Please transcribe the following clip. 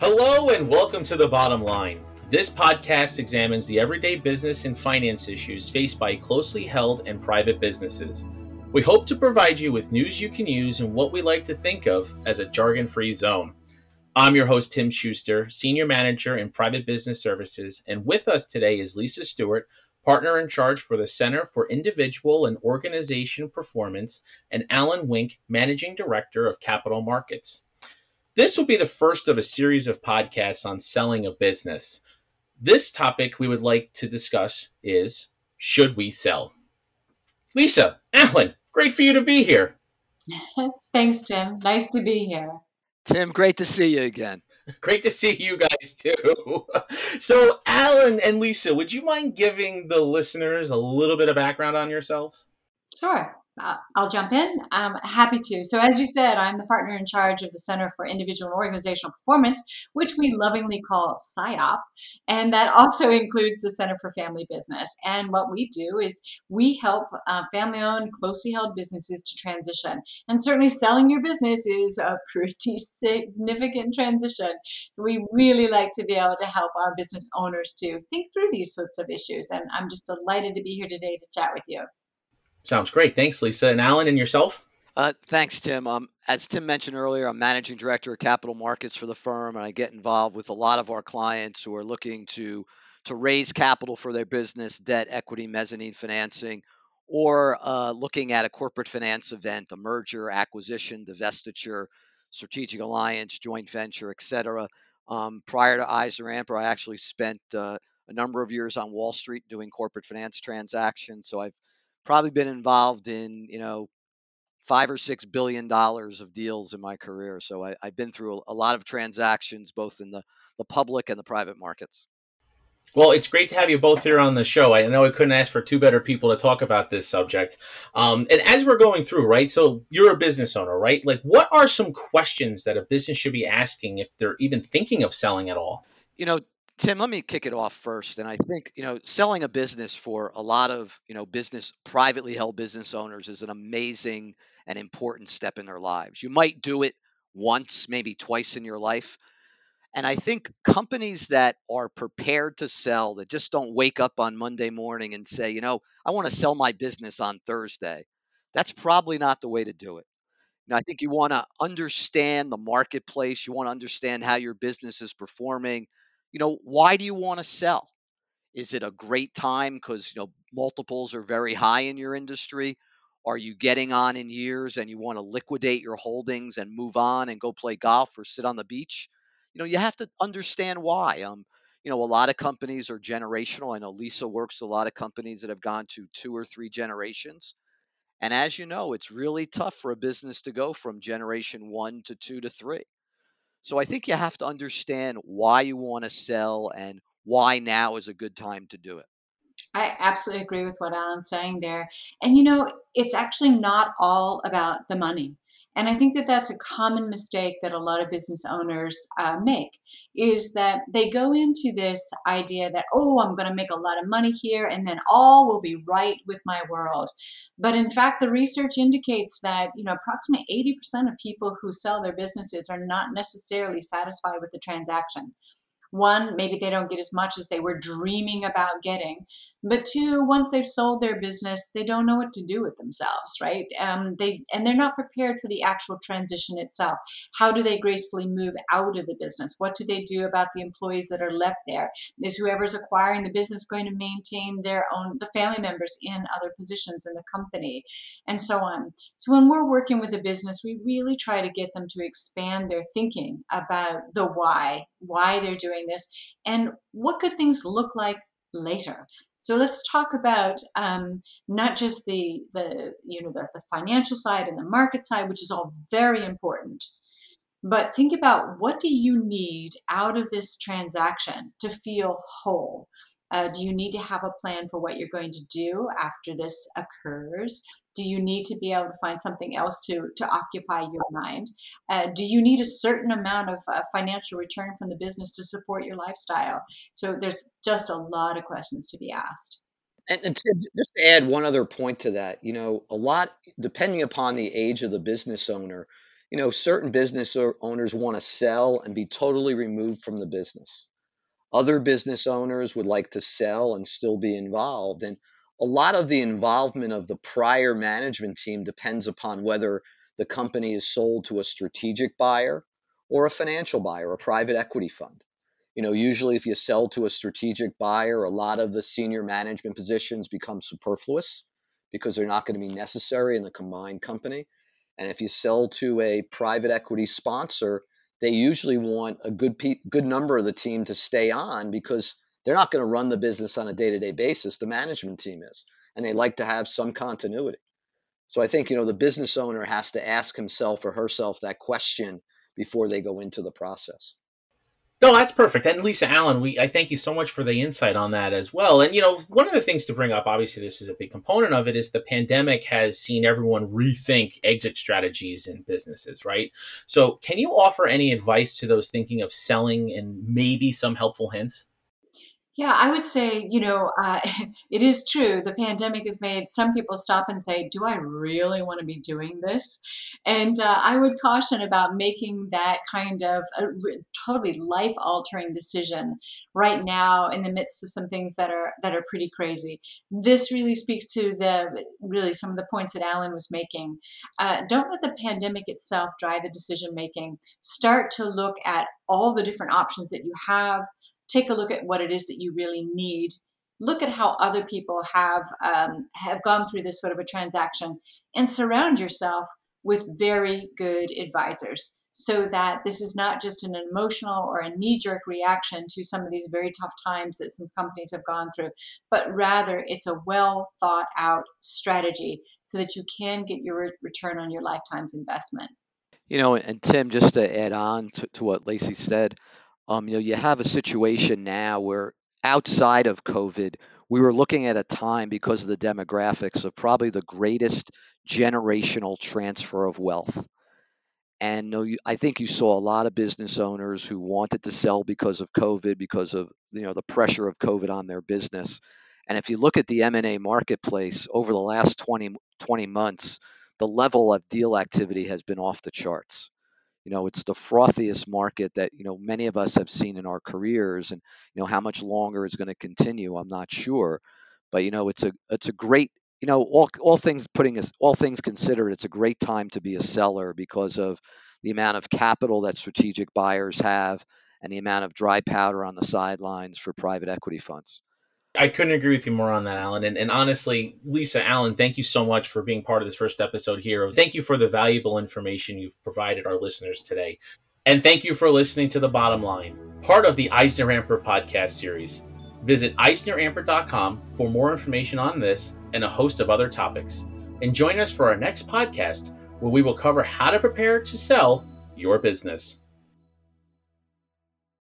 Hello, and welcome to The Bottom Line. This podcast examines the everyday business and finance issues faced by closely held and private businesses. We hope to provide you with news you can use in what we like to think of as a jargon free zone. I'm your host, Tim Schuster, Senior Manager in Private Business Services, and with us today is Lisa Stewart, Partner in Charge for the Center for Individual and Organization Performance, and Alan Wink, Managing Director of Capital Markets. This will be the first of a series of podcasts on selling a business. This topic we would like to discuss is Should we sell? Lisa, Alan, great for you to be here. Thanks, Tim. Nice to be here. Tim, great to see you again. Great to see you guys too. So, Alan and Lisa, would you mind giving the listeners a little bit of background on yourselves? Sure. Uh, I'll jump in. I'm happy to. So, as you said, I'm the partner in charge of the Center for Individual and Organizational Performance, which we lovingly call CIOP. And that also includes the Center for Family Business. And what we do is we help uh, family owned, closely held businesses to transition. And certainly, selling your business is a pretty significant transition. So, we really like to be able to help our business owners to think through these sorts of issues. And I'm just delighted to be here today to chat with you. Sounds great. Thanks, Lisa. And Alan, and yourself? Uh, thanks, Tim. Um, as Tim mentioned earlier, I'm managing director of capital markets for the firm, and I get involved with a lot of our clients who are looking to to raise capital for their business, debt, equity, mezzanine financing, or uh, looking at a corporate finance event, a merger, acquisition, divestiture, strategic alliance, joint venture, etc. Um, prior to EisnerAmper, I actually spent uh, a number of years on Wall Street doing corporate finance transactions, so I've probably been involved in you know five or six billion dollars of deals in my career. So I, have been through a, a, lot of transactions, both in the, the public and the private markets. Well, it's great to have you both here on the show. I know I couldn't ask for two better people to talk about this subject. Um, and as we're going through, right? So you're a business owner, right? Like, what are some questions that a business should be asking if they're even thinking of selling at all? You know, Tim, let me kick it off first. And I think, you know, selling a business for a lot of, you know, business, privately held business owners is an amazing and important step in their lives. You might do it once, maybe twice in your life. And I think companies that are prepared to sell, that just don't wake up on Monday morning and say, you know, I want to sell my business on Thursday, that's probably not the way to do it. Now, I think you want to understand the marketplace. You want to understand how your business is performing you know, why do you want to sell? Is it a great time because, you know, multiples are very high in your industry? Are you getting on in years and you want to liquidate your holdings and move on and go play golf or sit on the beach? You know, you have to understand why. Um, you know, a lot of companies are generational. I know Lisa works a lot of companies that have gone to two or three generations. And as you know, it's really tough for a business to go from generation one to two to three. So I think you have to understand why you want to sell and why now is a good time to do it. I absolutely agree with what Alan's saying there. And you know, it's actually not all about the money. And I think that that's a common mistake that a lot of business owners uh, make is that they go into this idea that, oh, I'm going to make a lot of money here and then all will be right with my world. But in fact, the research indicates that, you know, approximately 80% of people who sell their businesses are not necessarily satisfied with the transaction. One, maybe they don't get as much as they were dreaming about getting. But two, once they've sold their business, they don't know what to do with themselves, right? Um, they and they're not prepared for the actual transition itself. How do they gracefully move out of the business? What do they do about the employees that are left there? Is whoever's acquiring the business going to maintain their own the family members in other positions in the company, and so on? So when we're working with a business, we really try to get them to expand their thinking about the why, why they're doing this and what could things look like later so let's talk about um, not just the the you know the, the financial side and the market side which is all very important but think about what do you need out of this transaction to feel whole uh, do you need to have a plan for what you're going to do after this occurs? Do you need to be able to find something else to, to occupy your mind? Uh, do you need a certain amount of uh, financial return from the business to support your lifestyle? So there's just a lot of questions to be asked. And, and to, just to add one other point to that, you know, a lot depending upon the age of the business owner, You know, certain business owners want to sell and be totally removed from the business. Other business owners would like to sell and still be involved. And a lot of the involvement of the prior management team depends upon whether the company is sold to a strategic buyer or a financial buyer, a private equity fund. You know, usually if you sell to a strategic buyer, a lot of the senior management positions become superfluous because they're not going to be necessary in the combined company. And if you sell to a private equity sponsor, they usually want a good pe- good number of the team to stay on because they're not going to run the business on a day-to-day basis. The management team is, and they like to have some continuity. So I think you know the business owner has to ask himself or herself that question before they go into the process. No, that's perfect. And Lisa Alan, we I thank you so much for the insight on that as well. And you know, one of the things to bring up, obviously, this is a big component of it, is the pandemic has seen everyone rethink exit strategies in businesses, right? So, can you offer any advice to those thinking of selling and maybe some helpful hints? Yeah, I would say, you know, uh, it is true. The pandemic has made some people stop and say, Do I really want to be doing this? And uh, I would caution about making that kind of a totally life altering decision right now in the midst of some things that are that are pretty crazy. This really speaks to the really some of the points that Alan was making. Uh, don't let the pandemic itself drive the decision making. Start to look at all the different options that you have take a look at what it is that you really need. Look at how other people have um, have gone through this sort of a transaction and surround yourself with very good advisors so that this is not just an emotional or a knee-jerk reaction to some of these very tough times that some companies have gone through but rather it's a well thought out strategy so that you can get your return on your lifetime's investment. You know and tim just to add on to, to what Lisa said um, you know, you have a situation now where outside of COVID, we were looking at a time because of the demographics of probably the greatest generational transfer of wealth. And I think you saw a lot of business owners who wanted to sell because of COVID, because of you know the pressure of COVID on their business. And if you look at the M&A marketplace over the last 20, 20 months, the level of deal activity has been off the charts you know it's the frothiest market that you know many of us have seen in our careers and you know how much longer is going to continue i'm not sure. But you know it's a it's a great you know all, all things putting us all things considered it's a great time to be a seller because of the amount of capital that strategic buyers have and the amount of dry powder on the sidelines for private equity funds I couldn't agree with you more on that, Alan. And, and honestly, Lisa Alan, thank you so much for being part of this first episode here. Thank you for the valuable information you've provided our listeners today. And thank you for listening to The Bottom Line, part of the EisnerAmper podcast series. Visit EisnerAmper.com for more information on this and a host of other topics. And join us for our next podcast where we will cover how to prepare to sell your business.